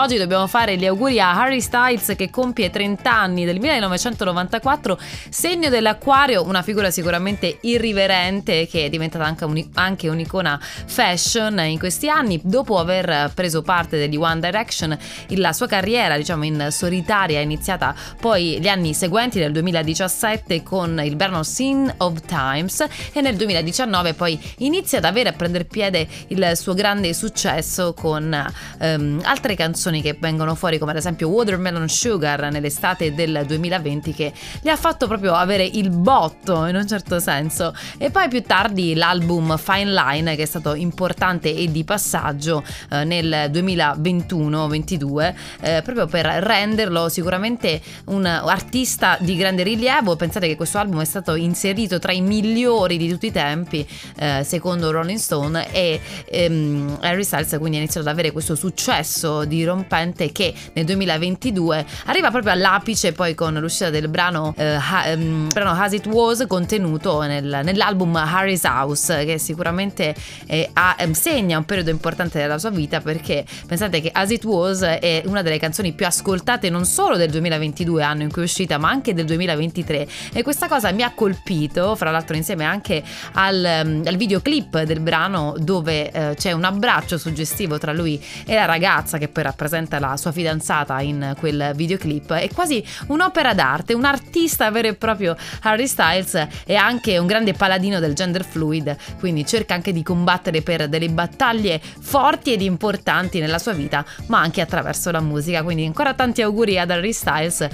oggi dobbiamo fare gli auguri a Harry Styles che compie 30 anni del 1994, segno dell'acquario, una figura sicuramente irriverente che è diventata anche, un, anche un'icona fashion in questi anni. Dopo aver preso parte degli One Direction, la sua carriera diciamo in solitaria è iniziata poi gli anni seguenti nel 2017 con il brano Scene of Times e nel 2019 poi inizia ad avere a prendere piede il suo grande successo con ehm, altre canzoni che vengono fuori come ad esempio Watermelon Sugar nell'estate del 2020 che gli ha fatto proprio avere il botto in un certo senso. E poi più tardi l'album Fine Line che è stato importante e di passaggio eh, nel 2021-22 eh, proprio per renderlo sicuramente un artista di grande rilievo. Pensate che questo album è stato inserito tra i migliori di tutti i tempi eh, secondo Rolling Stone e ehm, Harry Styles quindi ha iniziato ad avere questo successo dirompente che nel 2022 arriva proprio all'apice poi con l'uscita del brano, eh, ha, um, brano As It Was contenuto nel, nell'album Harry's House che sicuramente eh, ha, eh, segna un periodo importante della sua vita perché pensate che As It Was è una delle canzoni più ascoltate non solo del 2022 anno in cui è uscita ma anche del 2023 e questa cosa mi ha colpito fra l'altro insieme anche al, um, al videoclip del brano dove eh, c'è un abbraccio suggestivo tra lui e la ragazza che poi rappresenta la sua fidanzata in quel videoclip è quasi un'opera d'arte un artista vero e proprio Harry Styles è anche un grande paladino del gender fluid quindi cerca anche di combattere per delle battaglie forti ed importanti nella sua vita ma anche attraverso la musica. Quindi ancora tanti auguri ad Harry Styles